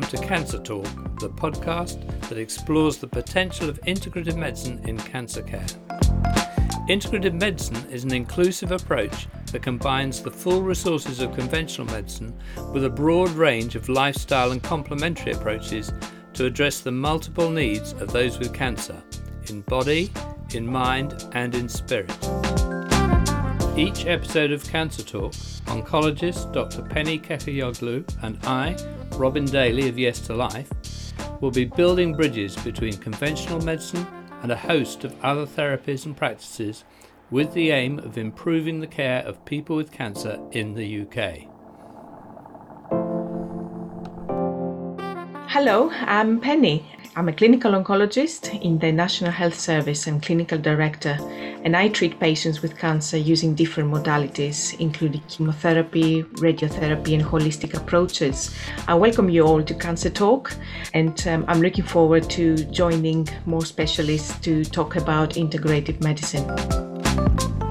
welcome to Cancer Talk, the podcast that explores the potential of integrative medicine in cancer care. Integrative medicine is an inclusive approach that combines the full resources of conventional medicine with a broad range of lifestyle and complementary approaches to address the multiple needs of those with cancer in body, in mind, and in spirit. Each episode of Cancer Talk, oncologist Dr. Penny Kechagioglou and I, Robin Daly of Yes to Life, will be building bridges between conventional medicine and a host of other therapies and practices with the aim of improving the care of people with cancer in the UK. Hello, I'm Penny. I'm a clinical oncologist in the National Health Service and clinical director, and I treat patients with cancer using different modalities, including chemotherapy, radiotherapy, and holistic approaches. I welcome you all to Cancer Talk, and um, I'm looking forward to joining more specialists to talk about integrative medicine.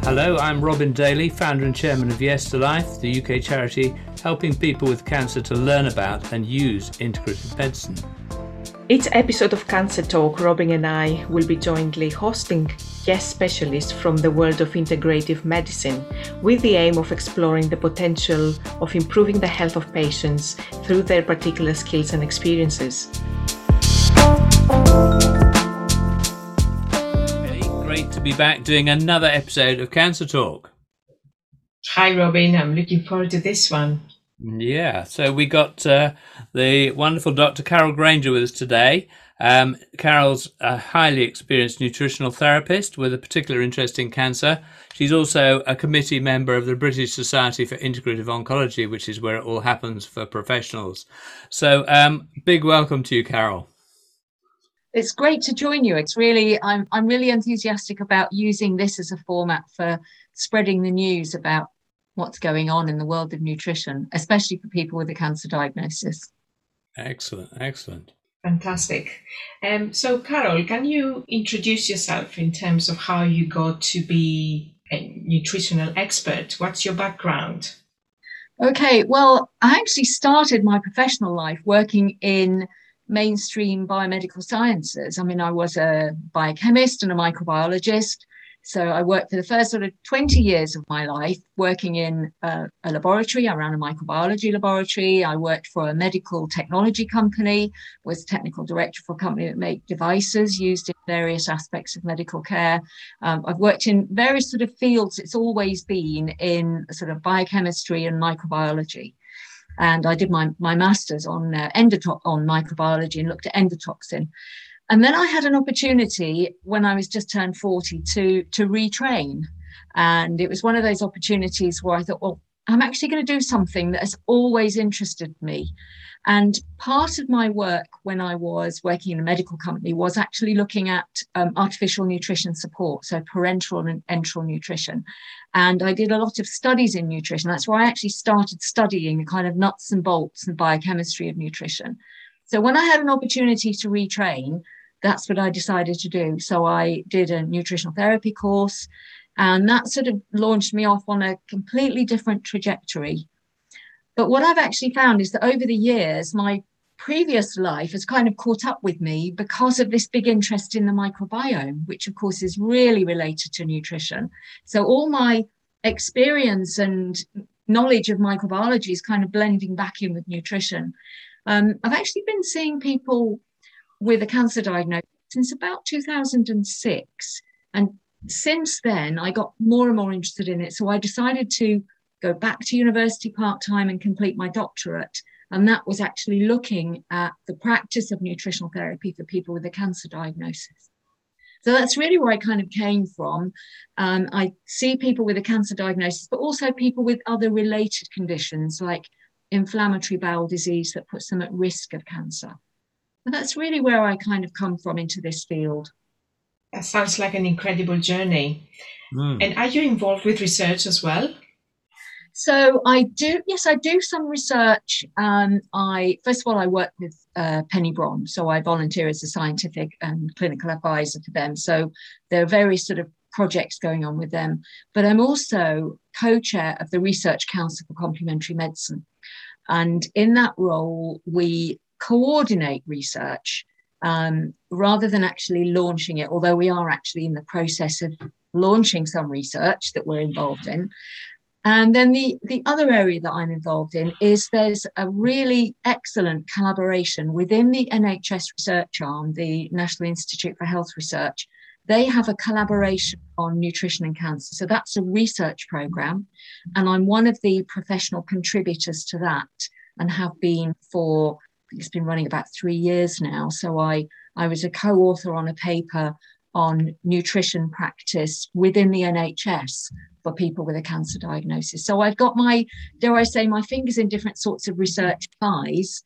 Hello, I'm Robin Daly, founder and chairman of Yes to Life, the UK charity helping people with cancer to learn about and use integrative medicine. Each episode of Cancer Talk, Robin and I will be jointly hosting guest specialists from the world of integrative medicine with the aim of exploring the potential of improving the health of patients through their particular skills and experiences. Great to be back doing another episode of Cancer Talk. Hi, Robin. I'm looking forward to this one. Yeah, so we got uh, the wonderful Dr. Carol Granger with us today. Um, Carol's a highly experienced nutritional therapist with a particular interest in cancer. She's also a committee member of the British Society for Integrative Oncology, which is where it all happens for professionals. So, um, big welcome to you, Carol. It's great to join you. It's really, I'm, I'm really enthusiastic about using this as a format for spreading the news about what's going on in the world of nutrition, especially for people with a cancer diagnosis. Excellent, excellent. Fantastic. Um, so, Carol, can you introduce yourself in terms of how you got to be a nutritional expert? What's your background? Okay, well, I actually started my professional life working in mainstream biomedical sciences. I mean, I was a biochemist and a microbiologist. So I worked for the first sort of 20 years of my life working in a, laboratory. I ran a microbiology laboratory. I worked for a medical technology company, was technical director for a company that made devices used in various aspects of medical care. Um, I've worked in various sort of fields. It's always been in sort of biochemistry and microbiology and I did my, my master's on uh, on microbiology and looked at endotoxin. And then I had an opportunity when I was just turned 40 to, to retrain. And it was one of those opportunities where I thought, well, I'm actually going to do something that has always interested me. And part of my work when I was working in a medical company was actually looking at um, artificial nutrition support, so parenteral and enteral nutrition. And I did a lot of studies in nutrition. That's where I actually started studying the kind of nuts and bolts and biochemistry of nutrition. So when I had an opportunity to retrain, that's what I decided to do. So I did a nutritional therapy course, and that sort of launched me off on a completely different trajectory. But what I've actually found is that over the years, my previous life has kind of caught up with me because of this big interest in the microbiome, which of course is really related to nutrition. So all my experience and knowledge of microbiology is kind of blending back in with nutrition. Um, I've actually been seeing people with a cancer diagnosis since about 2006. And since then, I got more and more interested in it. So I decided to go back to university part time and complete my doctorate. And that was actually looking at the practice of nutritional therapy for people with a cancer diagnosis. So that's really where I kind of came from. Um, I see people with a cancer diagnosis, but also people with other related conditions like inflammatory bowel disease that puts them at risk of cancer. And that's really where I kind of come from into this field. That sounds like an incredible journey. Mm. And are you involved with research as well? So I do, yes, I do some research. Um, I first of all, I work with uh, Penny Brohn, so I volunteer as a scientific and clinical advisor to them. So there are various sort of projects going on with them. But I'm also co-chair of the Research Council for Complementary Medicine, and in that role, we coordinate research um, rather than actually launching it, although we are actually in the process of launching some research that we're involved in. And then the, the other area that I'm involved in is there's a really excellent collaboration within the NHS research arm, the National Institute for Health Research. They have a collaboration on nutrition and cancer. So that's a research program. And I'm one of the professional contributors to that and have been for, it's been running about three years now. So I, I was a co author on a paper on nutrition practice within the NHS for people with a cancer diagnosis. So I've got my, dare I say, my fingers in different sorts of research pies,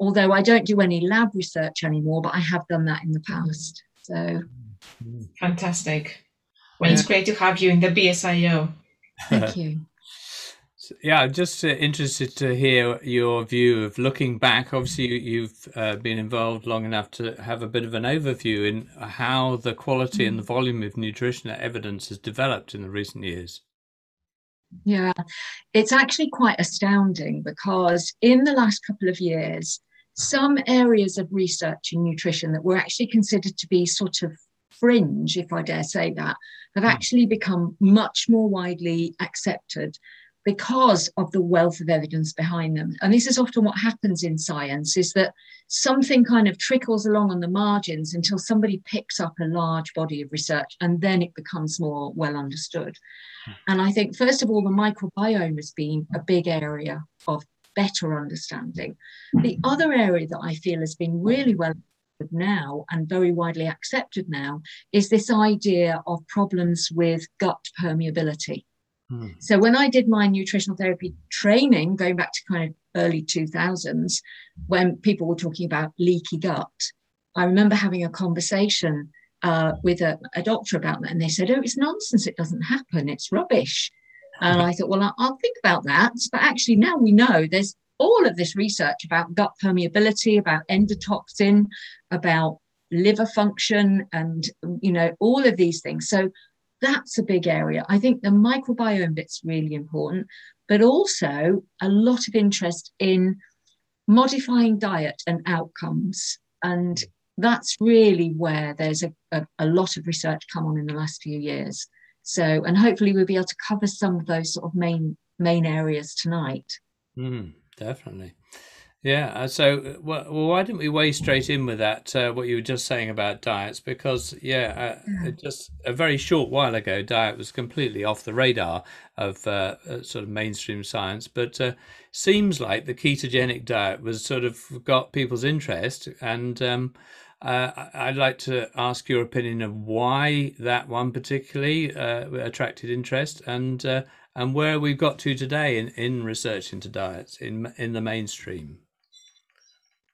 although I don't do any lab research anymore, but I have done that in the past. So fantastic. Well, yeah. it's great to have you in the BSIO. Thank you yeah, I'm just uh, interested to hear your view of looking back. Obviously, you, have uh, been involved long enough to have a bit of an overview in how the quality and the volume of nutritional evidence has developed in the recent years. Yeah, it's actually quite astounding because in the last couple of years, some areas of research in nutrition that were actually considered to be sort of fringe, if I dare say that, have hmm. actually become much more widely accepted because of the wealth of evidence behind them. And this is often what happens in science is that something kind of trickles along on the margins until somebody picks up a large body of research and then it becomes more well understood. Hmm. And I think, first of all, the microbiome has been a big area of better understanding. The other area that I feel has been really well understood now and very widely accepted now is this idea of problems with gut permeability. Hmm. So when I did my nutritional therapy training, going back to kind of early 2000s, when people were talking about leaky gut, I remember having a conversation uh, with a, a, doctor about that, and they said, "Oh, it's nonsense. It doesn't happen. It's rubbish." And I thought, well, I'll, I'll think about that. But actually, now we know there's all of this research about gut permeability, about endotoxin, about liver function, and you know all of these things. So that's a big area. I think the microbiome bit's really important, but also a lot of interest in modifying diet and outcomes. And that's really where there's a, a, a, lot of research come on in the last few years. So, and hopefully we'll be able to cover some of those sort of main main areas tonight. Mm, definitely. Yeah. Uh, so, well, why didn't we weigh straight in with that? Uh, what you were just saying about diets, because yeah, uh, just a very short while ago, diet was completely off the radar of uh, uh sort of mainstream science. But uh, seems like the ketogenic diet was sort of got people's interest, and um, I'd like to ask your opinion of why that one particularly attracted interest, and and where we've got to today in, in research into diets in in the mainstream.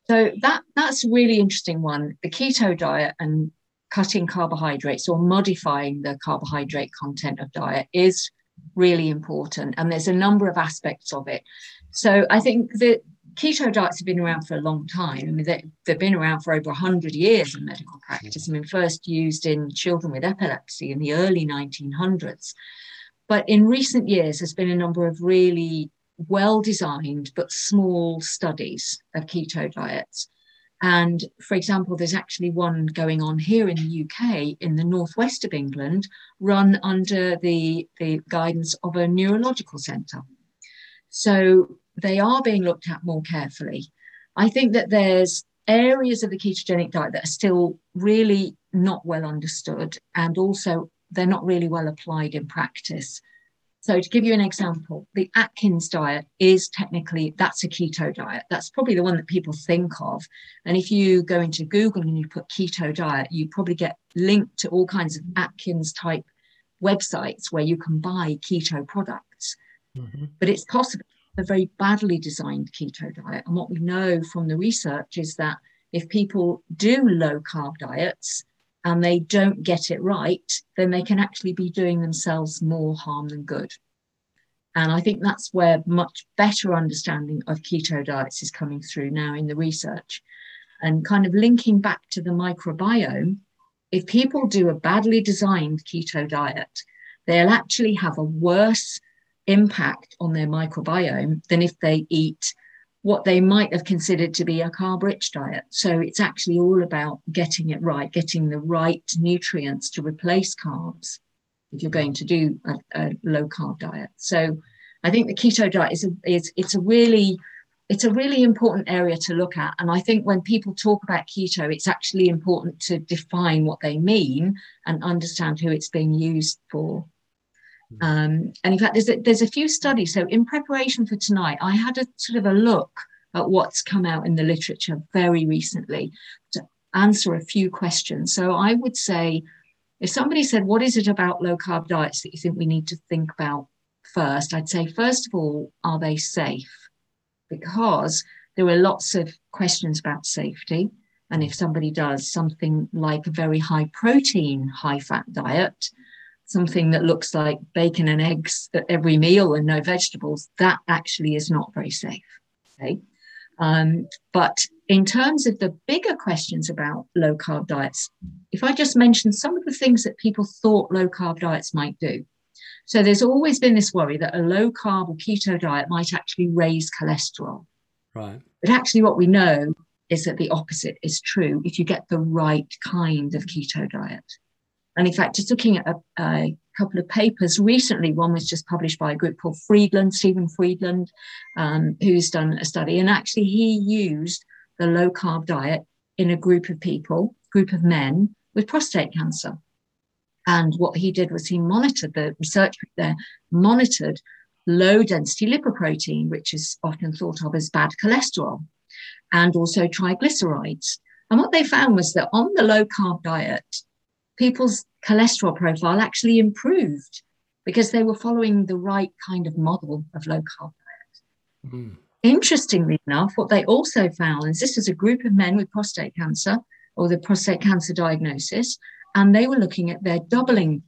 So that that's a really interesting one. The keto diet and cutting carbohydrates or modifying the carbohydrate content of diet is really important. And there's a number of aspects of it. So I think that keto diets have been around for a long time. I mean, they, have been around for over 100 years in medical practice. I mean, first used in children with epilepsy in the early 1900s. But in recent years, there's been a number of really well designed but small studies of keto diets. And for example, there's actually one going on here in the UK, in the northwest of England, run under the, the guidance of a neurological centre. So they are being looked at more carefully. I think that there's areas of the ketogenic diet that are still really not well understood, and also they're not really well applied in practice. So to give you an example, the Atkins diet is technically that's a keto diet. That's probably the one that people think of. And if you go into Google and you put keto diet, you probably get linked to all kinds of Atkins type websites where you can buy keto products. Mm-hmm. But it's possible a very badly designed keto diet. And what we know from the research is that if people do low carb diets, and they don't get it right, then they can actually be doing themselves more harm than good. And I think that's where much better understanding of keto diets is coming through now in the research. And kind of linking back to the microbiome, if people do a badly designed keto diet, they'll actually have a worse impact on their microbiome than if they eat what they might have considered to be a carb rich diet. So it's actually all about getting it right, getting the right nutrients to replace carbs if you're going to do a, a low carb diet. So I think the keto diet is a, is it's a really it's a really important area to look at. And I think when people talk about keto, it's actually important to define what they mean and understand who it's being used for. Hmm. Um, and in fact, there's a, there's a few studies. So in preparation for tonight, I had a sort of a look at what's come out in the literature very recently to answer a few questions. So I would say, if somebody said, "What is it about low carb diets that you think we need to think about first?" I'd say, first of all, are they safe? Because there were lots of questions about safety. And if somebody does something like a very high protein, high fat diet, something that looks like bacon and eggs at every meal and no vegetables, that actually is not very safe. Okay. Um, but in terms of the bigger questions about low carb diets, if I just mention some of the things that people thought low carb diets might do. So there's always been this worry that a low carb or keto diet might actually raise cholesterol. Right. But actually, what we know is that the opposite is true if you get the right kind of keto diet. And in fact, just looking at a, a, couple of papers recently, one was just published by a group called Freedland, Stephen Freedland, um, who's done a study. And actually, he used the low carb diet in a group of people, group of men with prostate cancer. And what he did was he monitored the research there, monitored low density lipoprotein, which is often thought of as bad cholesterol, and also triglycerides. And what they found was that on the low carb diet, people's cholesterol profile actually improved because they were following the right kind of model of low carb diet. Mm. Interestingly enough, what they also found is this was a group of men with prostate cancer or the prostate cancer diagnosis, and they were looking at their doubling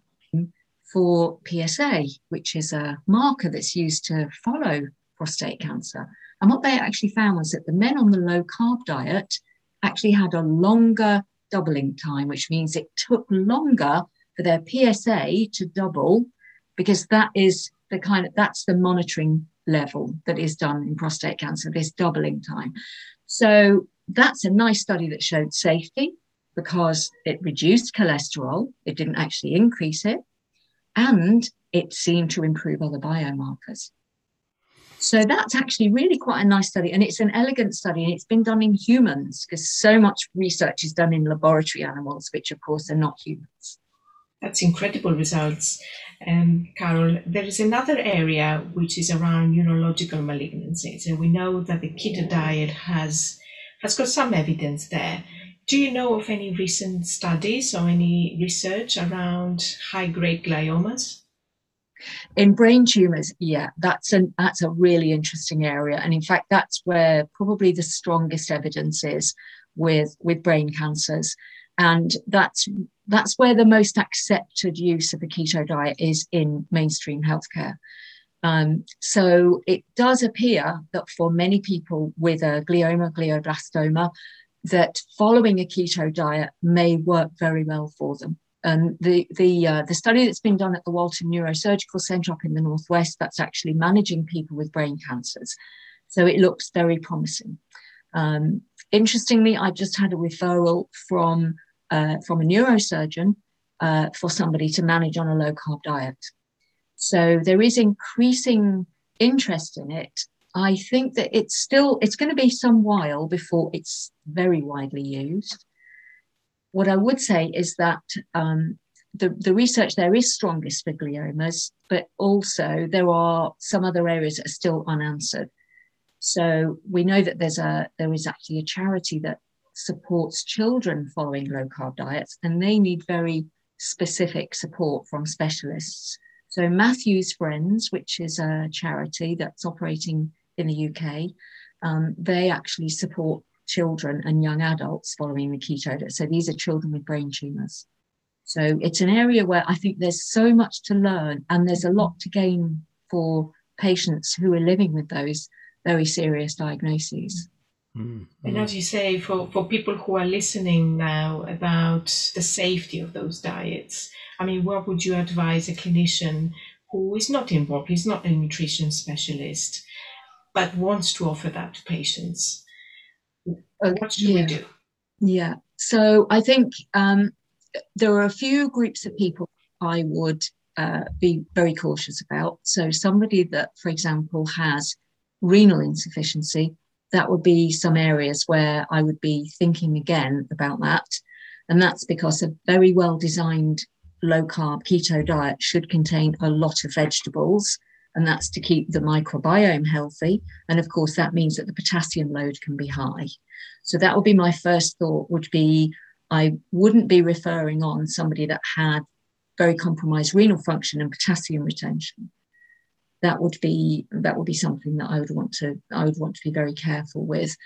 for PSA, which is a marker that's used to follow prostate cancer. And what they actually found was that the men on the low carb diet actually had a longer doubling time, which means it took longer for their PSA to double because that is the kind of that's the monitoring level that is done in prostate cancer, this doubling time. So that's a nice study that showed safety because it reduced cholesterol, it didn't actually increase it, and it seemed to improve other biomarkers. So that's actually really quite a nice study. And it's an elegant study and it's been done in humans because so much research is done in laboratory animals, which of course are not humans. That's incredible results. Um, Carol, there is another area which is around neurological malignancies. And we know that the keto diet has, has got some evidence there. Do you know of any recent studies or any research around high grade gliomas? In brain tumors, yeah, that's an that's a really interesting area, and in fact, that's where probably the strongest evidence is with with brain cancers, and that's that's where the most accepted use of the keto diet is in mainstream healthcare. Um, so it does appear that for many people with a glioma, glioblastoma, that following a keto diet may work very well for them. And the the uh, the study that's been done at the Walton Neurosurgical Centre up in the northwest that's actually managing people with brain cancers, so it looks very promising. Um, interestingly, I just had a referral from uh, from a neurosurgeon uh, for somebody to manage on a low carb diet. So there is increasing interest in it. I think that it's still it's going to be some while before it's very widely used. What I would say is that um, the, the research there is strongest for gliomas, but also there are some other areas that are still unanswered. So we know that there's a there is actually a charity that supports children following low carb diets, and they need very specific support from specialists. So Matthew's Friends, which is a charity that's operating in the UK, um, they actually support children and young adults following the keto diet. So these are children with brain tumors. So it's an area where I think there's so much to learn and there's a lot to gain for patients who are living with those very serious diagnoses. Mm-hmm. And as you say, for, for people who are listening now about the safety of those diets, I mean, what would you advise a clinician who is not involved, he's not a nutrition specialist, but wants to offer that to patients. Uh, what should yeah. we do? Yeah. So I think um, there are a few groups of people I would uh, be very cautious about. So somebody that, for example, has renal insufficiency, that would be some areas where I would be thinking again about that. And that's because a very well designed low carb keto diet should contain a lot of vegetables. And that's to keep the microbiome healthy. And of course, that means that the potassium load can be high. So that would be my first thought would be I wouldn't be referring on somebody that had very compromised renal function and potassium retention. That would be that would be something that I would want to I would want to be very careful with.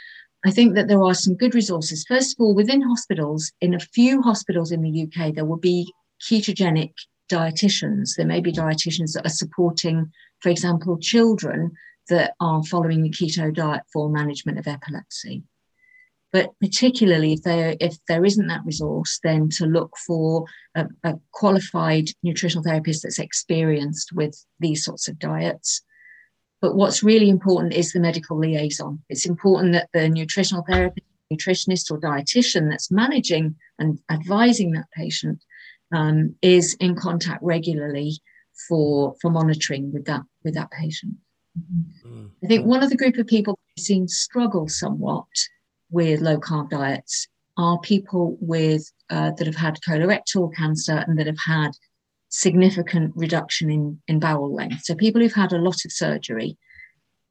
I think that there are some good resources. First of all, within hospitals, in a few hospitals in the UK, there will be ketogenic dietitians. There may be dietitians that are supporting, for example, children that are following the keto diet for management of epilepsy. But particularly if there if there isn't that resource, then to look for a, a qualified nutritional therapist that's experienced with these sorts of diets. But what's really important is the medical liaison. It's important that the nutritional therapist, nutritionist, or dietitian that's managing and advising that patient um, is in contact regularly for for monitoring with that with that patient. Mm-hmm. I think one of the group of people I've seen struggle somewhat with low carb diets are people with uh, that have had colorectal cancer and that have had significant reduction in, in bowel length. So people who've had a lot of surgery,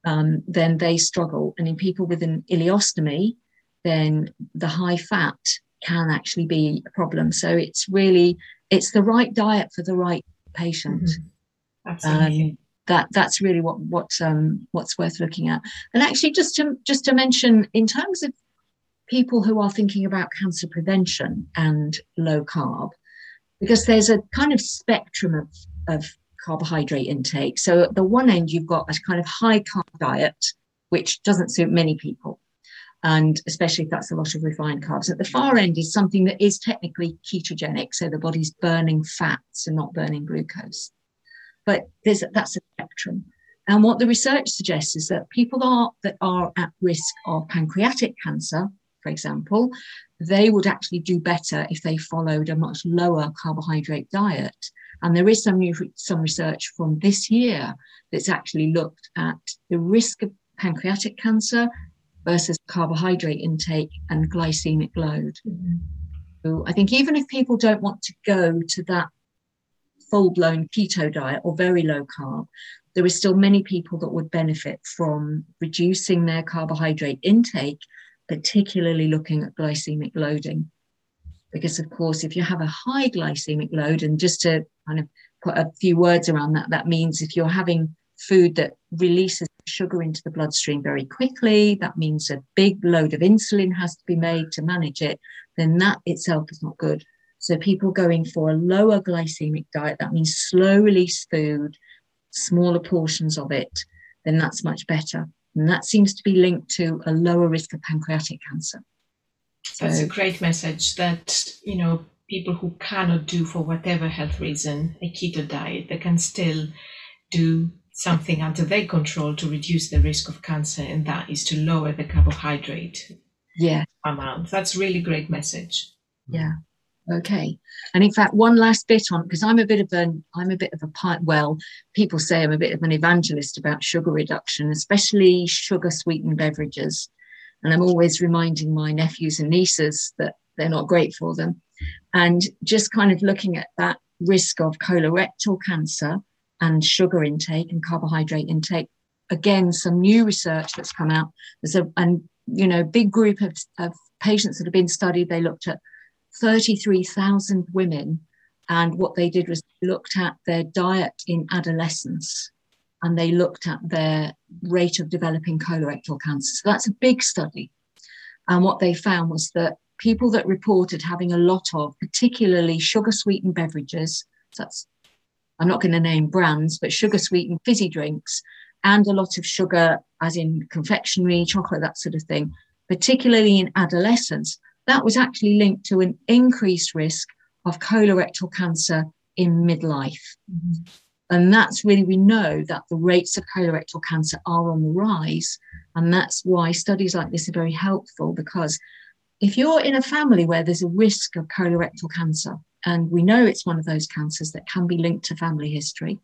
um, then they struggle. And in people with an ileostomy, then the high fat can actually be a problem. So it's really it's the right diet for the right patient. Mm-hmm. Absolutely. Um, that that's really what what um, what's worth looking at. And actually, just to just to mention, in terms of people who are thinking about cancer prevention and low carb, because there's a kind of spectrum of, of carbohydrate intake. So at the one end, you've got a kind of high carb diet, which doesn't suit many people. And especially if that's a lot of refined carbs. At the far end is something that is technically ketogenic. So the body's burning fats and not burning glucose. But there's that's a spectrum. And what the research suggests is that people are that are at risk of pancreatic cancer for example, they would actually do better if they followed a much lower carbohydrate diet. And there is some new, some research from this year that's actually looked at the risk of pancreatic cancer versus carbohydrate intake and glycemic load. Mm-hmm. So I think even if people don't want to go to that full-blown keto diet or very low carb, there is still many people that would benefit from reducing their carbohydrate intake particularly looking at glycemic loading. Because, of course, if you have a high glycemic load, and just to kind of put a few words around that, that means if you're having food that releases sugar into the bloodstream very quickly, that means a big load of insulin has to be made to manage it, then that itself is not good. So, people going for a lower glycemic diet, that means slow release food, smaller portions of it, then that's much better. And that seems to be linked to a lower risk of pancreatic cancer. So, That's a great message that, you know, people who cannot do for whatever health reason a keto diet, they can still do something under their control to reduce the risk of cancer, and that is to lower the carbohydrate yeah. amount. That's really great message. Yeah. Okay. And in fact, one last bit on because I'm a bit of an I'm a bit of a part. Well, people say I'm a bit of an evangelist about sugar reduction, especially sugar sweetened beverages. And I'm always reminding my nephews and nieces that they're not great for them. And just kind of looking at that risk of colorectal cancer and sugar intake and carbohydrate intake. Again, some new research that's come out. There's a and you know big group of, of patients that have been studied. They looked at 33,000 women. And what they did was looked at their diet in adolescence and they looked at their rate of developing colorectal cancer. So that's a big study. And what they found was that people that reported having a lot of particularly sugar sweetened beverages, so that's I'm not going to name brands, but sugar sweetened fizzy drinks and a lot of sugar, as in confectionery, chocolate, that sort of thing, particularly in adolescence, that was actually linked to an increased risk of colorectal cancer in midlife. Mm-hmm. And that's really, we know that the rates of colorectal cancer are on the rise. And that's why studies like this are very helpful because if you're in a family where there's a risk of colorectal cancer, and we know it's one of those cancers that can be linked to family history,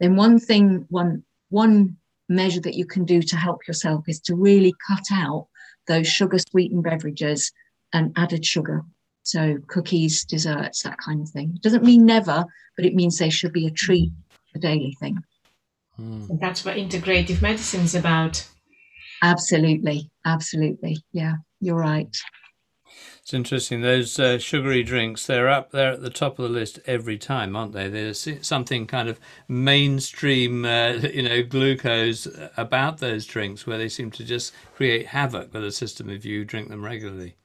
then one thing, one, one measure that you can do to help yourself is to really cut out those sugar sweetened beverages and added sugar. So cookies, desserts, that kind of thing. It doesn't mean never, but it means they should be a treat, a daily thing. Mm. And that's what integrative medicine is about. Absolutely. Absolutely. Yeah, you're right. It's interesting. Those uh, sugary drinks, they're up there at the top of the list every time, aren't they? There's something kind of mainstream, uh, you know, glucose about those drinks where they seem to just create havoc with the system if you drink them regularly.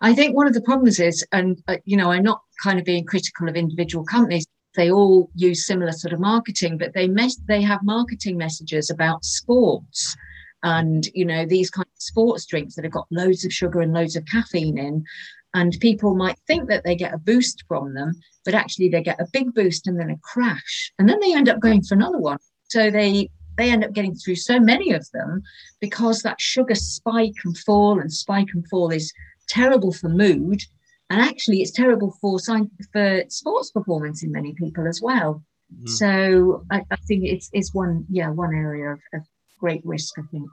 I think one of the problems is, and, uh, you know, I'm not kind of being critical of individual companies. They all use similar sort of marketing, but they mes- they have marketing messages about sports and you know these kind of sports drinks that have got loads of sugar and loads of caffeine in. And people might think that they get a boost from them but actually they get a big boost and then a crash. And then they end up going for another one. So they they end up getting through so many of them because that sugar spike and fall and spike and fall is terrible for mood. And actually it's terrible for for sports performance in many people as well. Mm-hmm. so I, I, think it's it's one yeah one area of, of great risk, I think.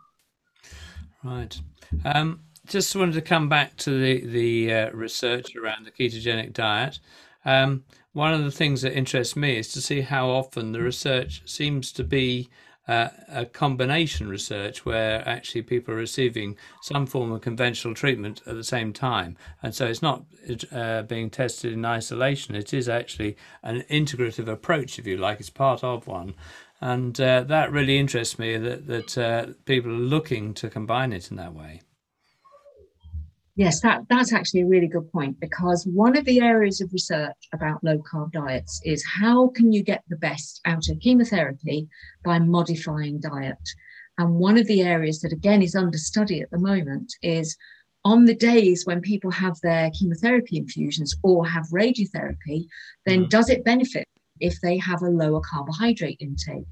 Right. Um, just wanted to come back to the the uh, research around the ketogenic diet. Um, one of the things that interests me is to see how often the research seems to be uh, a combination research where actually people are receiving some form of conventional treatment at the same time. And so it's not uh, being tested in isolation, it is actually an integrative approach, if you like, it's part of one and uh, that really interests me that that uh, people are looking to combine it in that way. Yes, that, that's actually a really good point because one of the areas of research about low carb diets is how can you get the best out of chemotherapy by modifying diet. And one of the areas that again is under study at the moment is on the days when people have their chemotherapy infusions or have radiotherapy, then mm. does it benefit if they have a lower carbohydrate intake.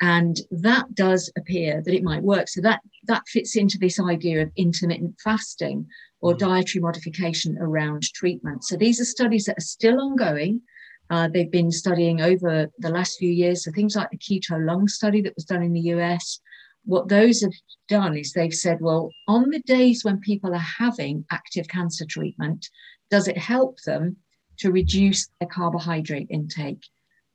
And that does appear that it might work. So that, that fits into this idea of intermittent fasting or mm. dietary modification around treatment. So these are studies that are still ongoing. Uh, they've been studying over the last few years. So things like the keto lung study that was done in the US. What those have done is they've said, well, on the days when people are having active cancer treatment, does it help them to reduce their carbohydrate intake.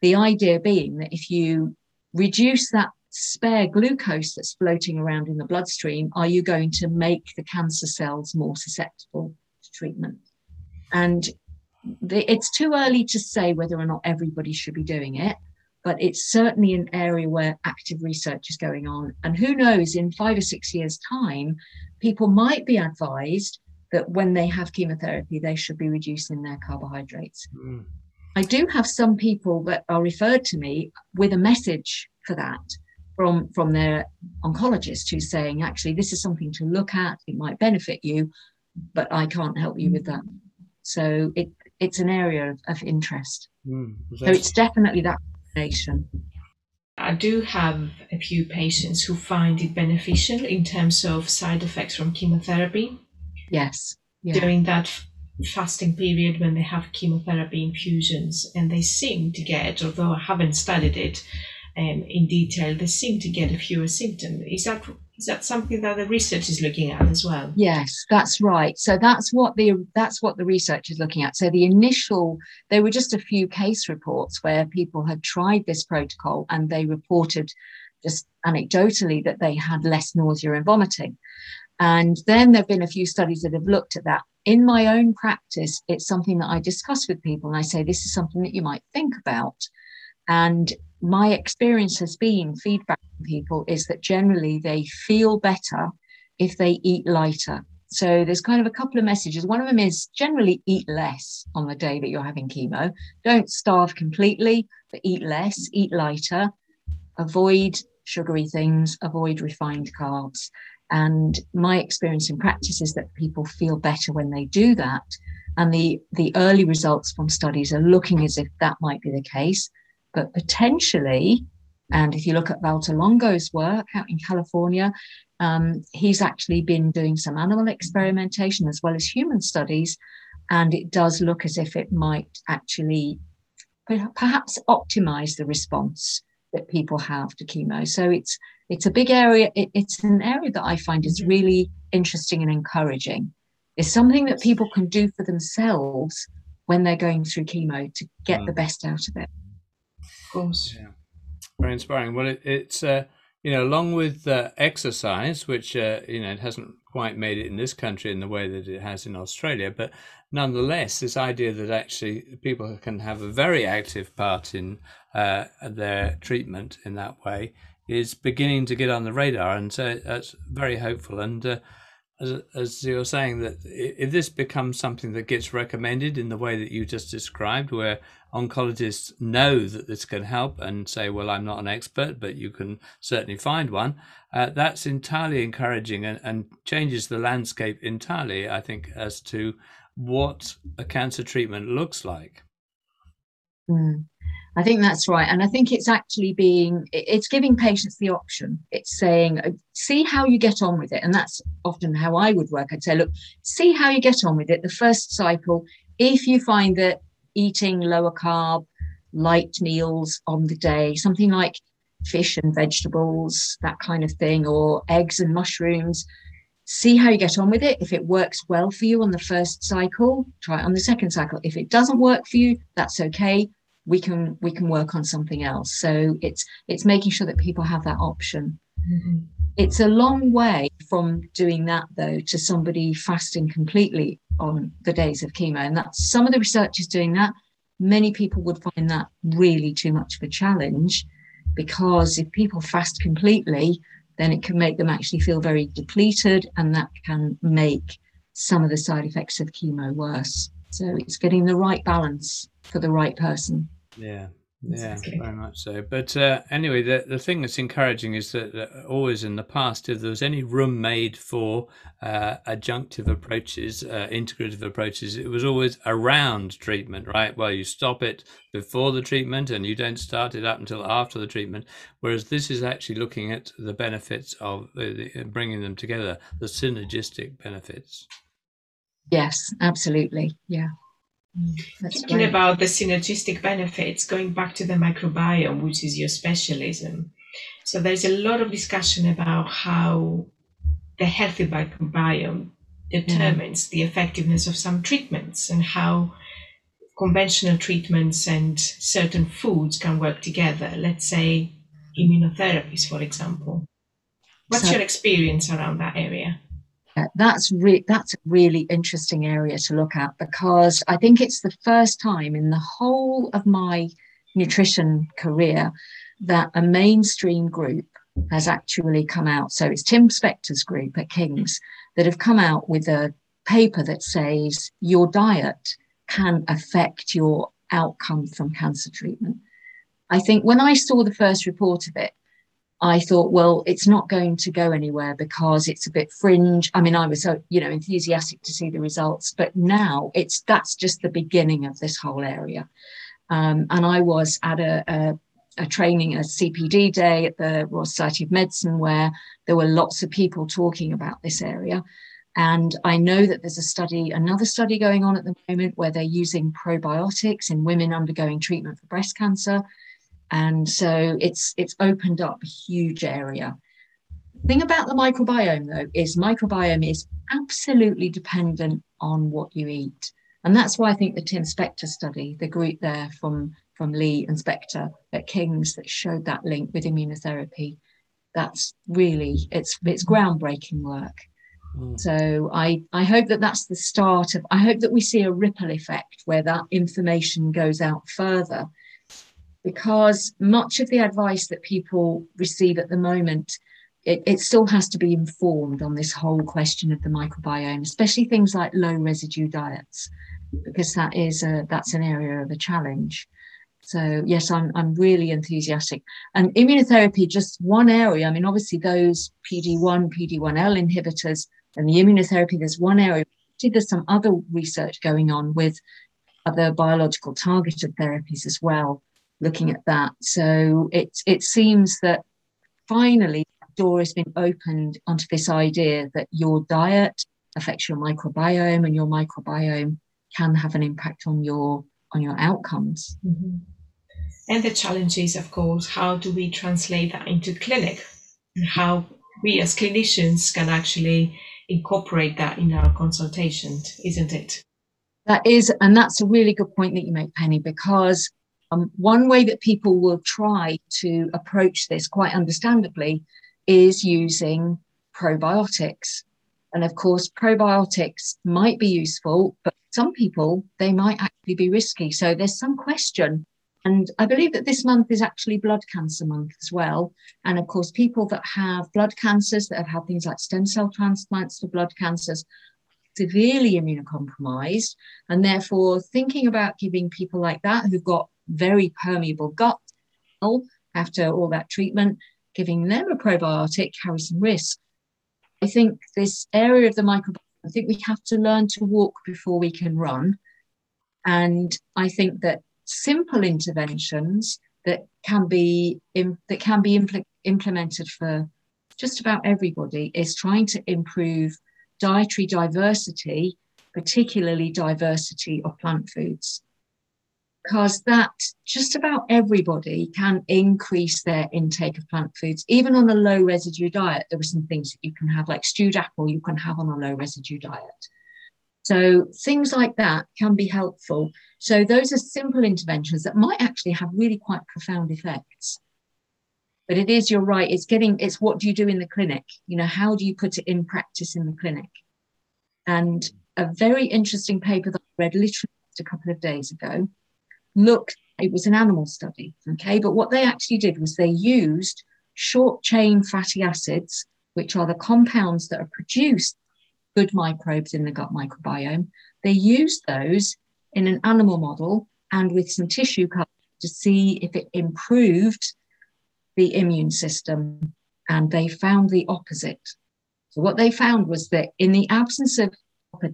The idea being that if you reduce that spare glucose that's floating around in the bloodstream, are you going to make the cancer cells more susceptible to treatment? And the, it's too early to say whether or not everybody should be doing it, but it's certainly an area where active research is going on. And who knows, in five or six years' time, people might be advised that when they have chemotherapy, they should be reducing their carbohydrates. Mm. I do have some people that are referred to me with a message for that from, from their oncologist who's saying, actually, this is something to look at, it might benefit you, but I can't help you with that. So it, it's an area of, of interest. Mm, so it's definitely that combination. I do have a few patients who find it beneficial in terms of side effects from chemotherapy. Yes. Yeah. During that fasting period when they have chemotherapy infusions, and they seem to get, although I haven't studied it um, in detail, they seem to get a fewer symptoms. Is that is that something that the research is looking at as well? Yes, that's right. So that's what the that's what the research is looking at. So the initial there were just a few case reports where people had tried this protocol and they reported just anecdotally that they had less nausea and vomiting. And then there have been a few studies that have looked at that. In my own practice, it's something that I discuss with people and I say, this is something that you might think about. And my experience has been feedback from people is that generally they feel better if they eat lighter. So there's kind of a couple of messages. One of them is generally eat less on the day that you're having chemo. Don't starve completely, but eat less, eat lighter, avoid sugary things, avoid refined carbs. And my experience in practice is that people feel better when they do that. And the, the early results from studies are looking as if that might be the case. But potentially, and if you look at Valter Longo's work out in California, um, he's actually been doing some animal experimentation as well as human studies. And it does look as if it might actually perhaps optimize the response that people have to chemo. So it's it's a big area. It, it's an area that I find is really interesting and encouraging. It's something that people can do for themselves when they're going through chemo to get mm. the best out of it. Of course. Yeah. Very inspiring. Well, it, it's uh, you know, along with uh, exercise, which uh, you know it hasn't quite made it in this country in the way that it has in Australia, but nonetheless, this idea that actually people can have a very active part in uh, their treatment in that way is beginning to get on the radar, and so that's very hopeful. And uh, as, as you're saying, that if this becomes something that gets recommended in the way that you just described, where oncologists know that this can help and say, well, I'm not an expert, but you can certainly find one, uh, that's entirely encouraging and, and changes the landscape entirely, I think, as to what a cancer treatment looks like. Mm. I think that's right. And I think it's actually being, it's giving patients the option. It's saying, uh, see how you get on with it. And that's often how I would work. I'd say, look, see how you get on with it. The first cycle, if you find that eating lower carb, light meals on the day, something like fish and vegetables, that kind of thing, or eggs and mushrooms, see how you get on with it. If it works well for you on the first cycle, try it on the second cycle. If it doesn't work for you, that's okay we can we can work on something else. So it's it's making sure that people have that option. Mm-hmm. it's a long way from doing that though to somebody fasting completely on the days of chemo. And that's some of the research is doing that. Many people would find that really too much of a challenge because if people fast completely then it can make them actually feel very depleted and that can make some of the side effects of chemo worse. So it's getting the right balance for the right person yeah. Yeah, exactly. very much so. But uh, anyway, the the thing that's encouraging is that, that, always in the past, if there was any room made for uh, adjunctive approaches, uh, integrative approaches, it was always around treatment, right? Well, you stop it before the treatment and you don't start it up until after the treatment. Whereas this is actually looking at the benefits of the, bringing them together, the synergistic benefits. Yes, absolutely. Yeah. Mm, that's Thinking right. about the synergistic benefits, going back to the microbiome, which is your specialism. So there's a lot of discussion about how the healthy microbiome determines the effectiveness of some treatments and how conventional treatments and certain foods can work together. Let's say immunotherapies, for example. What's so, your experience around that area? That's re- that's a really interesting area to look at because I think it's the first time in the whole of my nutrition career that a mainstream group has actually come out. So it's Tim Spector's group at King's that have come out with a paper that says your diet can affect your outcome from cancer treatment. I think when I saw the first report of it, I thought, well, it's not going to go anywhere because it's a bit fringe. I mean, I was so, you know, enthusiastic to see the results, but now it's that's just the beginning of this whole area. Um, and I was at a, a, a training, a CPD day at the Royal Society of Medicine, where there were lots of people talking about this area. And I know that there's a study, another study going on at the moment where they're using probiotics in women undergoing treatment for breast cancer and so it's it's opened up a huge area. The thing about the microbiome though is microbiome is absolutely dependent on what you eat. And that's why i think the tim spector study the group there from from lee and spector at king's that showed that link with immunotherapy that's really it's it's groundbreaking work. Mm. so I, I hope that that's the start of i hope that we see a ripple effect where that information goes out further because much of the advice that people receive at the moment it, it, still has to be informed on this whole question of the microbiome especially things like low residue diets because that is a that's an area of a challenge. So yes i'm, I'm really enthusiastic. And immunotherapy just one area i mean obviously those pd1 pd1l inhibitors and the immunotherapy there's one area. There's some other research going on with other biological targeted therapies as well looking at that. So it it seems that finally the door has been opened onto this idea that your diet affects your microbiome and your microbiome can have an impact on your on your outcomes. Mm-hmm. And the challenge is, of course, how do we translate that into clinic? And how we as clinicians can actually incorporate that in our consultation, isn't it? That is, and that's a really good point that you make, Penny, because um, one way that people will try to approach this, quite understandably, is using probiotics. And of course, probiotics might be useful, but some people, they might actually be risky. So there's some question. And I believe that this month is actually blood cancer month as well. And of course, people that have blood cancers, that have had things like stem cell transplants for blood cancers, severely immunocompromised. And therefore, thinking about giving people like that who've got very permeable gut after all that treatment, giving them a probiotic carries some risk. I think this area of the microbiome, I think we have to learn to walk before we can run. And I think that simple interventions that can be that can be impl- implemented for just about everybody is trying to improve dietary diversity, particularly diversity of plant foods because that just about everybody can increase their intake of plant foods, even on a low residue diet. There are some things that you can have, like stewed apple, you can have on a low residue diet. So things like that can be helpful. So those are simple interventions that might actually have really quite profound effects. But it is, you're right, it's getting, it's what do you do in the clinic? You know, how do you put it in practice in the clinic? And a very interesting paper that I read literally just a couple of days ago looked, it was an animal study, okay? But what they actually did was they used short chain fatty acids, which are the compounds that are produced good microbes in the gut microbiome. They used those in an animal model and with some tissue culture to see if it improved the immune system. And they found the opposite. So, what they found was that in the absence of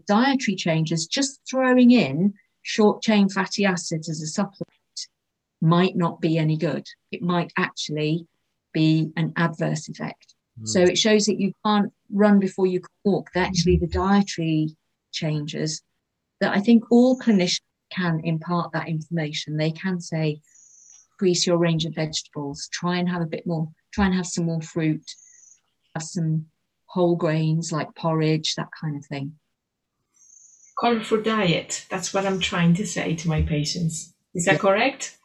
dietary changes, just throwing in short chain fatty acids as a supplement might not be any good. It might actually be an adverse effect. Mm. So it shows that you can't run before you can walk. That actually the dietary changes that I think all clinicians can impart that information. They can say, increase your range of vegetables, try and have a bit more, try and have some more fruit, have some whole grains like porridge, that kind of thing colorful diet. That's what I'm trying to say to my patients. Is that correct?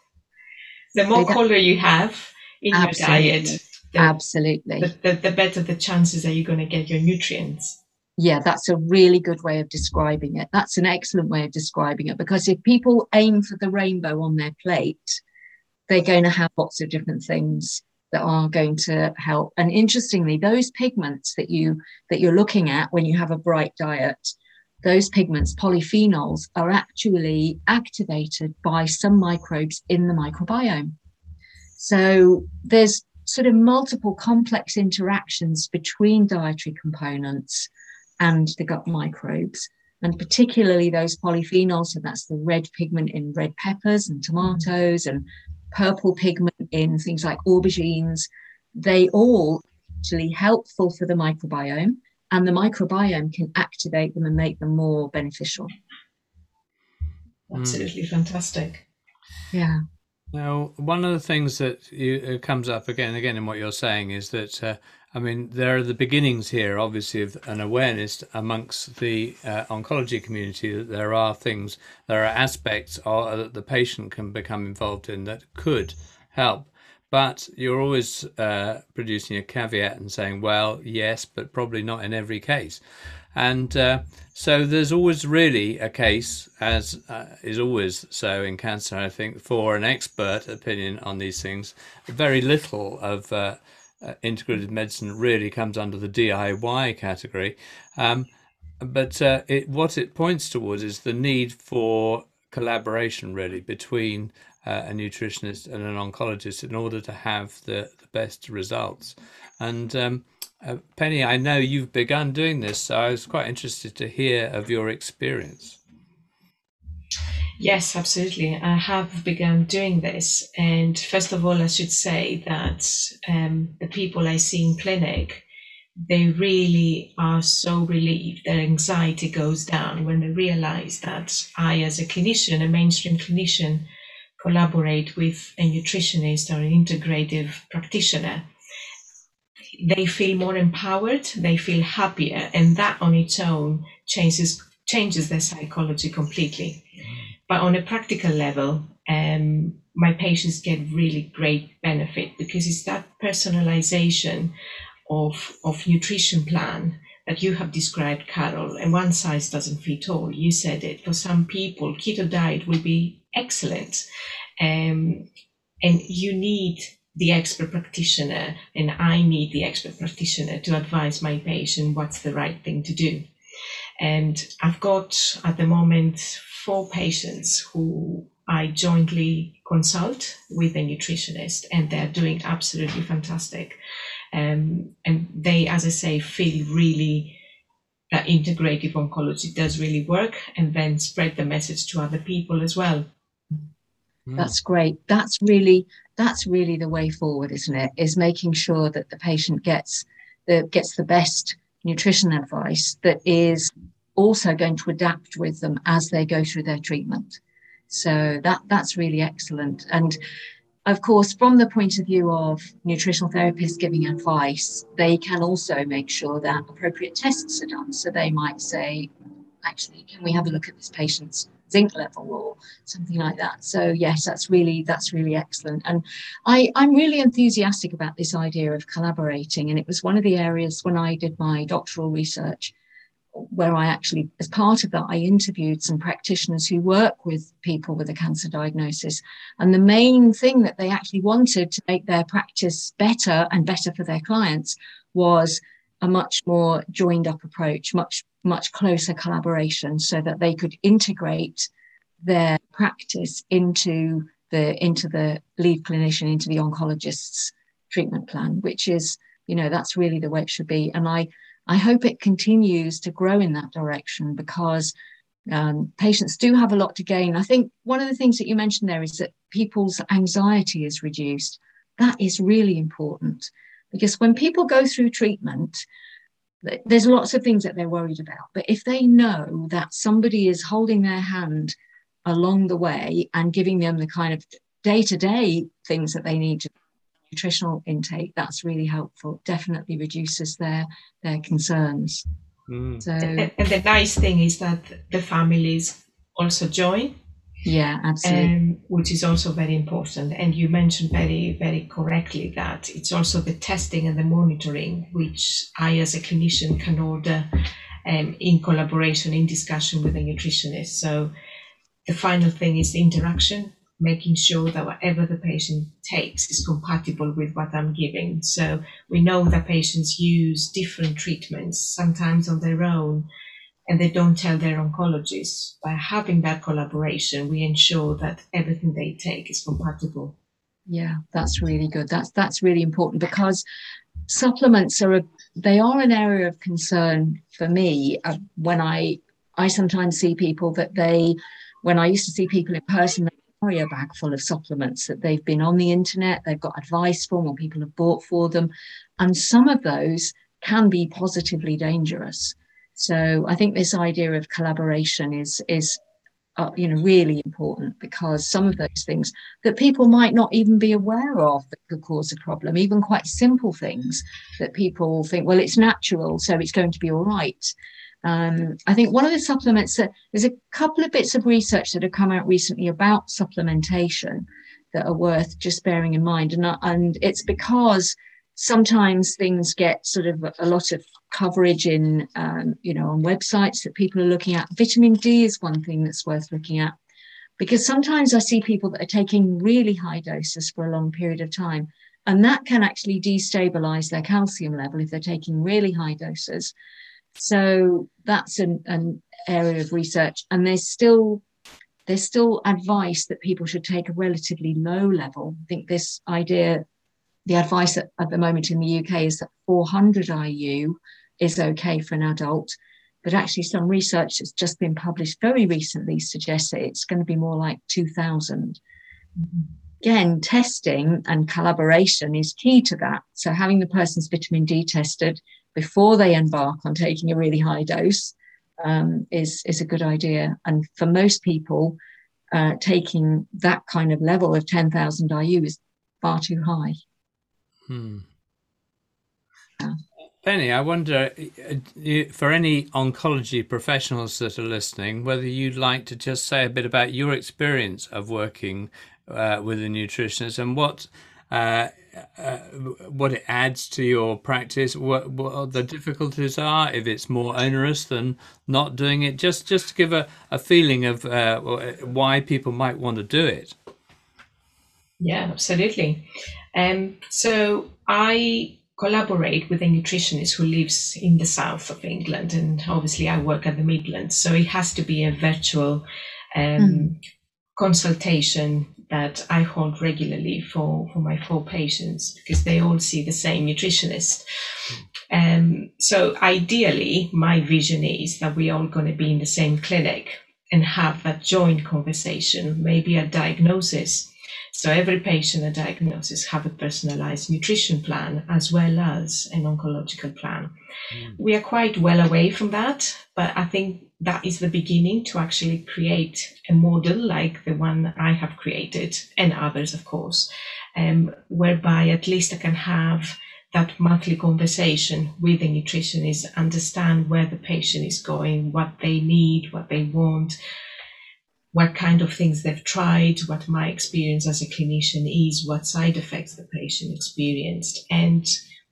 The more color you have in Absolutely. your diet, the, Absolutely. The, the, the better the chances that you're going to get your nutrients. Yeah, that's a really good way of describing it. That's an excellent way of describing it because if people aim for the rainbow on their plate, they're going to have lots of different things that are going to help. And interestingly, those pigments that you that you're looking at when you have a bright diet those pigments, polyphenols, are actually activated by some microbes in the microbiome. So there's sort of multiple complex interactions between dietary components and the gut microbes, and particularly those polyphenols. So that's the red pigment in red peppers and tomatoes, and purple pigment in things like aubergines. They all actually helpful for the microbiome and the microbiome can activate them and make them more beneficial. Absolutely mm. fantastic. Yeah. Now, one of the things that you, uh, comes up again and again in what you're saying is that, uh, I mean, there are the beginnings here, obviously, of an awareness amongst the uh, oncology community that there are things, there are aspects of, that the patient can become involved in that could help but you're always uh, producing a caveat and saying, well, yes, but probably not in every case. And uh, so there's always really a case, as uh, is always so in cancer, I think, for an expert opinion on these things. Very little of uh, uh, integrated medicine really comes under the DIY category. Um, but uh, it, what it points towards is the need for collaboration, really, between uh, a nutritionist and an oncologist in order to have the, the best results. And um, uh, Penny, I know you've begun doing this, so I was quite interested to hear of your experience. Yes, absolutely. I have begun doing this. And first of all, I should say that um, the people I see in clinic, they really are so relieved. Their anxiety goes down when they realize that I, as a clinician, a mainstream clinician, collaborate with a nutritionist or an integrative practitioner. They feel more empowered, they feel happier, and that on its own changes changes their psychology completely. But on a practical level, um, my patients get really great benefit because it's that personalization of, of nutrition plan that you have described, Carol, and one size doesn't fit all. You said it. For some people, keto diet will be excellent. Um, and you need the expert practitioner, and I need the expert practitioner to advise my patient what's the right thing to do. And I've got at the moment four patients who I jointly consult with a nutritionist, and they're doing absolutely fantastic. Um, and they, as I say, feel really that integrative oncology does really work, and then spread the message to other people as well. Hmm. That's great. That's really that's really the way forward, isn't it? Is making sure that the patient gets the gets the best nutrition advice that is also going to adapt with them as they go through their treatment. So that that's really excellent. And of course, from the point of view of nutritional therapists giving advice, they can also make sure that appropriate tests are done. So they might say, actually, can we have a look at this patient's zinc level or something like that. So yes, that's really that's really excellent. And I, I'm really enthusiastic about this idea of collaborating. And it was one of the areas when I did my doctoral research where I actually, as part of that, I interviewed some practitioners who work with people with a cancer diagnosis. And the main thing that they actually wanted to make their practice better and better for their clients was a much more joined up approach, much, much closer collaboration so that they could integrate their practice into the into the lead clinician, into the oncologist's treatment plan, which is, you know, that's really the way it should be. And I I hope it continues to grow in that direction because um, patients do have a lot to gain. I think one of the things that you mentioned there is that people's anxiety is reduced. That is really important because when people go through treatment, there's lots of things that they're worried about. But if they know that somebody is holding their hand along the way and giving them the kind of day to day things that they need to nutritional intake, that's really helpful. Definitely reduces their their concerns. Mm. So, and, and the nice thing is that the families also join yeah, absolutely. Um, which is also very important. And you mentioned very, very correctly that it's also the testing and the monitoring, which I, as a clinician, can order um, in collaboration, in discussion with a nutritionist. So the final thing is the interaction, making sure that whatever the patient takes is compatible with what I'm giving. So we know that patients use different treatments, sometimes on their own and they don't tell their oncologists. By having that collaboration, we ensure that everything they take is compatible. Yeah, that's really good. That's that's really important because supplements are a they are an area of concern for me uh, when I I sometimes see people that they when I used to see people in person they carry a bag full of supplements that they've been on the internet they've got advice from or people have bought for them and some of those can be positively dangerous so I think this idea of collaboration is is uh, you know really important because some of those things that people might not even be aware of that could cause a problem, even quite simple things that people think, well, it's natural, so it's going to be all right. Um, I think one of the supplements that there's a couple of bits of research that have come out recently about supplementation that are worth just bearing in mind, and and it's because sometimes things get sort of a lot of coverage in, um, you know, on websites that people are looking at. Vitamin D is one thing that's worth looking at because sometimes I see people that are taking really high doses for a long period of time, and that can actually destabilize their calcium level if they're taking really high doses. So that's an, an area of research, and there's still there's still advice that people should take a relatively low level. I think this idea the advice at, at the moment in the UK is that 400 IU is okay for an adult. but actually some research that's just been published very recently suggests that it's going to be more like 2000 again testing and collaboration is key to that so having the person's vitamin d tested before they embark on taking a really high dose um, is is a good idea and for most people uh, taking that kind of level of 10,000 IU is far too high. Hmm. Penny, I wonder uh, for any oncology professionals that are listening, whether you'd like to just say a bit about your experience of working uh, with a nutritionist and what uh, uh, what it adds to your practice, what, what the difficulties are, if it's more onerous than not doing it, just just to give a, a feeling of uh, why people might want to do it. Yeah, absolutely. Um, so I collaborate with a nutritionist who lives in the south of England, and obviously I work at the Midlands, so it has to be a virtual um, mm. consultation that I hold regularly for, for my four patients because they all see the same nutritionist. Um, so ideally, my vision is that we're all going to be in the same clinic and have that joint conversation, maybe a diagnosis. So every patient a diagnosis have a personalized nutrition plan as well as an oncological plan. Mm. We are quite well away from that, but I think that is the beginning to actually create a model like the one I have created and others, of course, um, whereby at least I can have that monthly conversation with the nutritionist, understand where the patient is going, what they need, what they want, what kind of things they've tried, what my experience as a clinician is, what side effects the patient experienced, and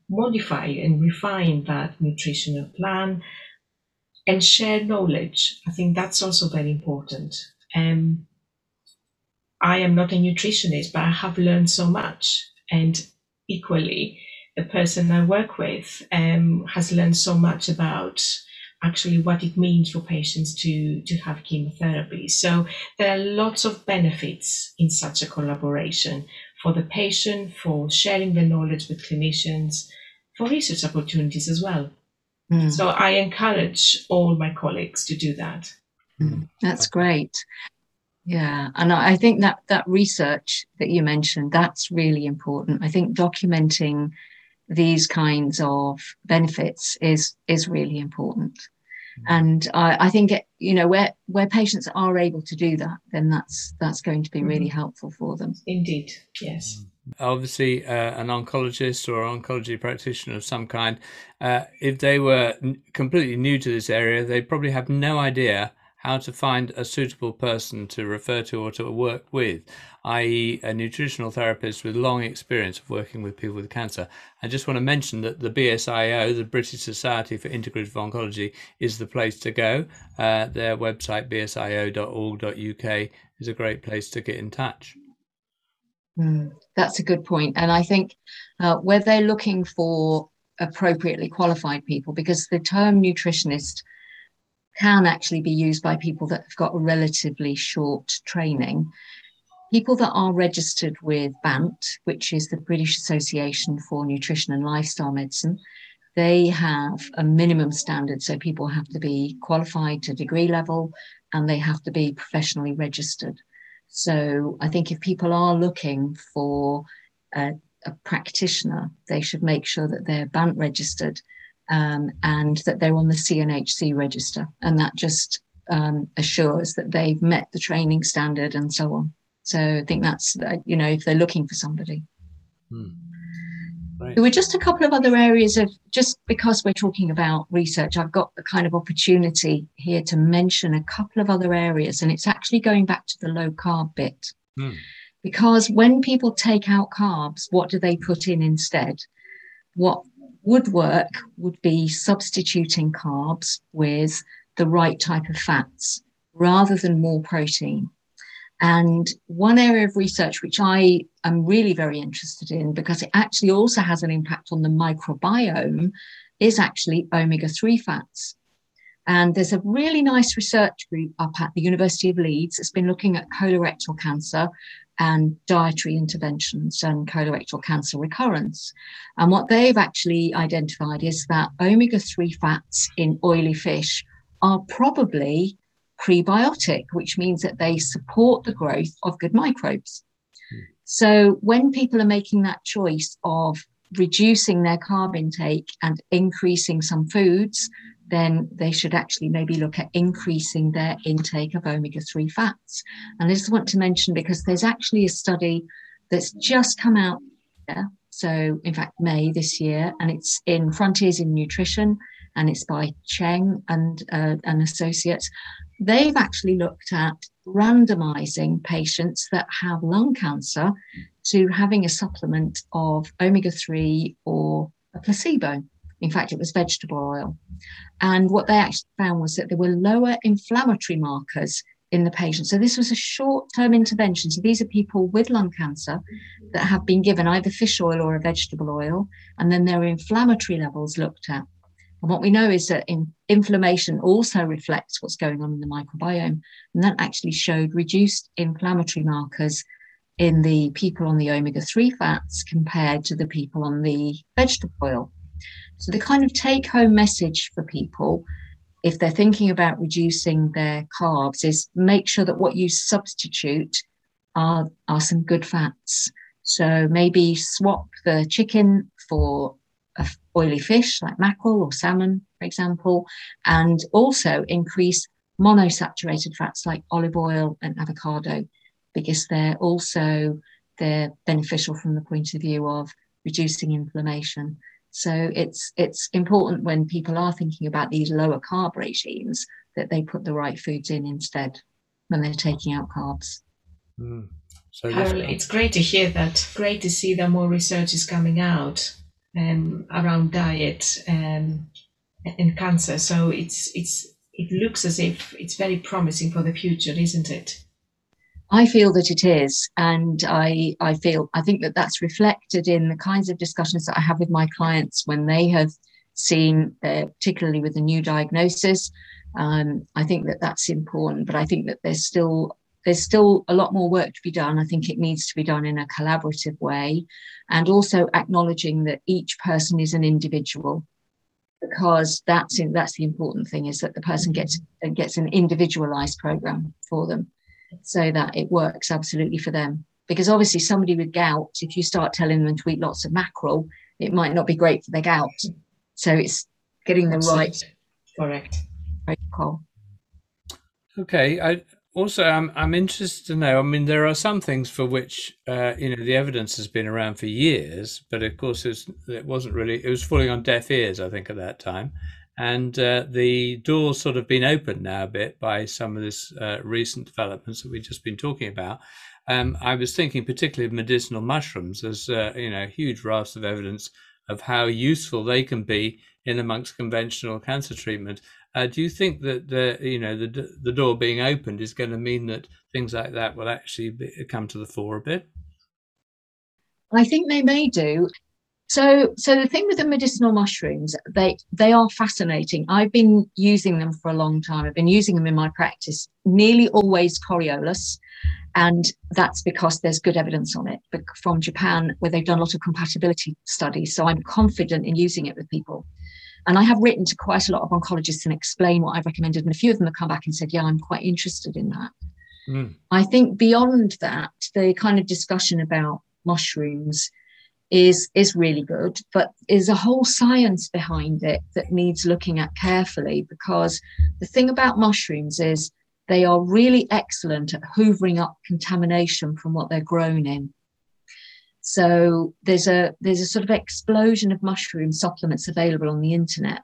modify and refine that nutritional plan and share knowledge. I think that's also very important. Um, I am not a nutritionist, but I have learned so much. And equally, the person I work with um, has learned so much about actually what it means for patients to, to have chemotherapy. So there are lots of benefits in such a collaboration for the patient, for sharing the knowledge with clinicians, for research opportunities as well. Mm. So I encourage all my colleagues to do that. Mm. That's great. Yeah, and I think that that research that you mentioned that's really important. I think documenting these kinds of benefits is is really important. Mm. And I, I think it, you know where where patients are able to do that, then that's that's going to be really mm-hmm. helpful for them. Indeed, yes. Mm obviously uh, an oncologist or oncology practitioner of some kind, uh, if they were completely new to this area, they probably have no idea how to find a suitable person to refer to or to work with, i.e., a nutritional therapist with long experience of working with people with cancer. I just want to mention that the BSIO, the British Society for Integrative Oncology, is the place to go. Uh, their website, bsio.org.uk, is a great place to get in touch. Mm, that's a good point. And I think uh, where they're looking for appropriately qualified people, because the term nutritionist can actually be used by people that have got a relatively short training. People that are registered with BANT, which is the British Association for Nutrition and Lifestyle Medicine, they have a minimum standard. So people have to be qualified to degree level and they have to be professionally registered. So I think if people are looking for a, a practitioner, they should make sure that they're BANT registered um, and that they're on the CNHC register. And that just um, assures that they've met the training standard and so on. So I think that's, you know, if they're looking for somebody. Hmm. Right. There were just a couple of other areas of just because we're talking about research, I've got the kind of opportunity here to mention a couple of other areas, and it's actually going back to the low carb bit. Mm. Because when people take out carbs, what do they put in instead? What would work would be substituting carbs with the right type of fats rather than more protein. And one area of research which I am really very interested in because it actually also has an impact on the microbiome is actually omega 3 fats. And there's a really nice research group up at the University of Leeds that's been looking at colorectal cancer and dietary interventions and colorectal cancer recurrence. And what they've actually identified is that omega 3 fats in oily fish are probably prebiotic, which means that they support the growth of good microbes. So when people are making that choice of reducing their carb intake and increasing some foods, then they should actually maybe look at increasing their intake of omega 3 fats. And I just want to mention because there's actually a study that's just come out. There. So, in fact, May this year, and it's in Frontiers in Nutrition, and it's by Cheng and uh, and associates. They've actually looked at randomizing patients that have lung cancer to having a supplement of omega 3 or a placebo. In fact, it was vegetable oil. And what they actually found was that there were lower inflammatory markers in the patient. So this was a short term intervention. So these are people with lung cancer that have been given either fish oil or a vegetable oil, and then their inflammatory levels looked at. And what we know is that in, inflammation also reflects what's going on in the microbiome. And that actually showed reduced inflammatory markers in the people on the omega 3 fats compared to the people on the vegetable oil. So, the kind of take home message for people, if they're thinking about reducing their carbs, is make sure that what you substitute are, are some good fats. So, maybe swap the chicken for oily fish like mackerel or salmon, for example, and also increase monosaturated fats like olive oil and avocado because they're also they're beneficial from the point of view of reducing inflammation. So it's it's important when people are thinking about these lower carb regimes that they put the right foods in instead when they're taking out carbs. Mm. So Carol, it's great to hear that. Great to see that more research is coming out um, around diet um, and cancer. So it's it's it looks as if it's very promising for the future, isn't it? I feel that it is, and I I feel I think that that's reflected in the kinds of discussions that I have with my clients when they have seen, uh, particularly with a new diagnosis. Um, I think that that's important, but I think that there's still there's still a lot more work to be done. I think it needs to be done in a collaborative way, and also acknowledging that each person is an individual because that's that's the important thing is that the person gets gets an individualized program for them so that it works absolutely for them. Because obviously, somebody with gout, if you start telling them to eat lots of mackerel, it might not be great for their gout. So it's getting the right. Correct. Protocol. Okay. I also I'm I'm interested to know. I mean, there are some things for which uh, you know the evidence has been around for years, but of course it wasn't really. It was falling on deaf ears, I think, at that time and uh, the door's sort of been opened now a bit by some of this uh, recent developments that we've just been talking about. Um, I was thinking particularly of medicinal mushrooms as uh, you know huge rafts of evidence of how useful they can be in amongst conventional cancer treatment. Uh, do you think that the you know the the door being opened is going to mean that things like that will actually be, come to the fore a bit? I think they may do. So, so the thing with the medicinal mushrooms, they they are fascinating. I've been using them for a long time. I've been using them in my practice, nearly always Coriolus, and that's because there's good evidence on it from Japan, where they've done a lot of compatibility studies. So I'm confident in using it with people. And I have written to quite a lot of oncologists and explained what I've recommended, and a few of them have come back and said, "Yeah, I'm quite interested in that." Mm. I think beyond that, the kind of discussion about mushrooms is is really good but there's a whole science behind it that needs looking at carefully because the thing about mushrooms is they are really excellent at hoovering up contamination from what they're grown in. So there's a there's a sort of explosion of mushroom supplements available on the internet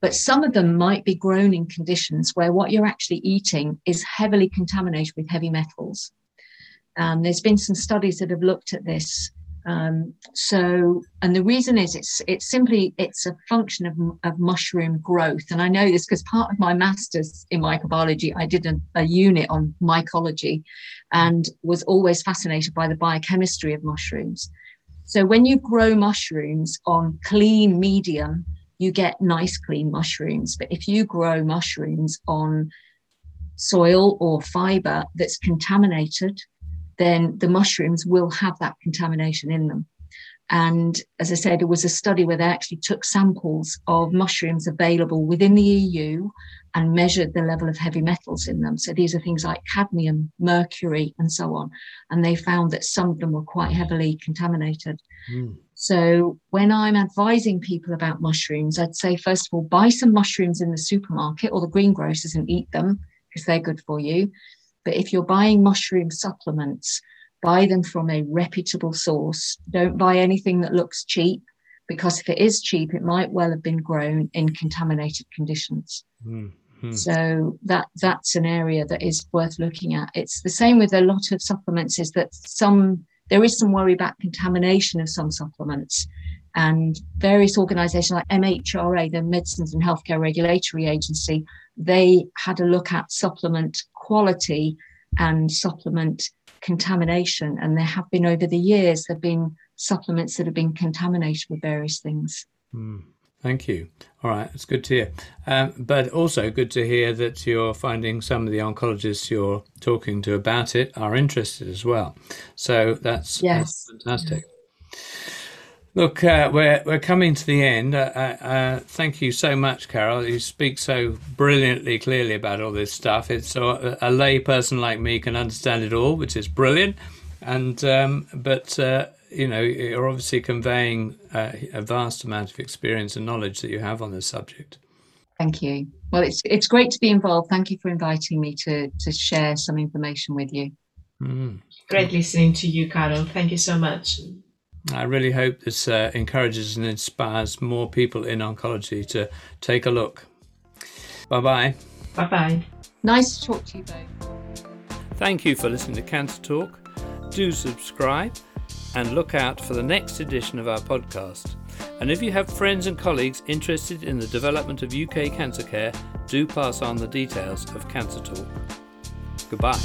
but some of them might be grown in conditions where what you're actually eating is heavily contaminated with heavy metals. And there's been some studies that have looked at this um, so, and the reason is it's it's simply it's a function of, of mushroom growth. And I know this because part of my master's in microbiology, I did a, a unit on mycology, and was always fascinated by the biochemistry of mushrooms. So when you grow mushrooms on clean medium, you get nice clean mushrooms. But if you grow mushrooms on soil or fiber that's contaminated then the mushrooms will have that contamination in them. And as I said, it was a study where they actually took samples of mushrooms available within the EU and measured the level of heavy metals in them. So these are things like cadmium, mercury, and so on. And they found that some of them were quite heavily contaminated. Mm. So when I'm advising people about mushrooms, I'd say, first of all, buy some mushrooms in the supermarket or the greengrocers and eat them because they're good for you. But if you're buying mushroom supplements, buy them from a reputable source. Don't buy anything that looks cheap because if it is cheap, it might well have been grown in contaminated conditions. Mm-hmm. So that that's an area that is worth looking at. It's the same with a lot of supplements. Is that some there is some worry about contamination of some supplements, and various organisations like MHRA, the Medicines and Healthcare Regulatory Agency, they had a look at supplement quality and supplement contamination. And there have been over the years, there have been supplements that have been contaminated with various things. Mm, thank you. All right, it's good to hear. Um, but also good to hear that you're finding some of the oncologists you're talking to about it are interested as well. So that's, yes. that's fantastic. Look, uh, we're we're coming to the end. Uh, uh, uh, thank you so much, Carol. You speak so brilliantly, clearly about all this stuff. It's so a, a lay person like me can understand it all, which is brilliant. And um, but uh, you know, you're obviously conveying uh, a vast amount of experience and knowledge that you have on this subject. Thank you. Well, it's it's great to be involved. Thank you for inviting me to to share some information with you. Mm. Great listening to you, Carol. Thank you so much. I really hope this uh, encourages and inspires more people in oncology to take a look. Bye bye. Bye bye. Nice to talk to you both. Thank you for listening to Cancer Talk. Do subscribe and look out for the next edition of our podcast. And if you have friends and colleagues interested in the development of UK cancer care, do pass on the details of Cancer Talk. Goodbye.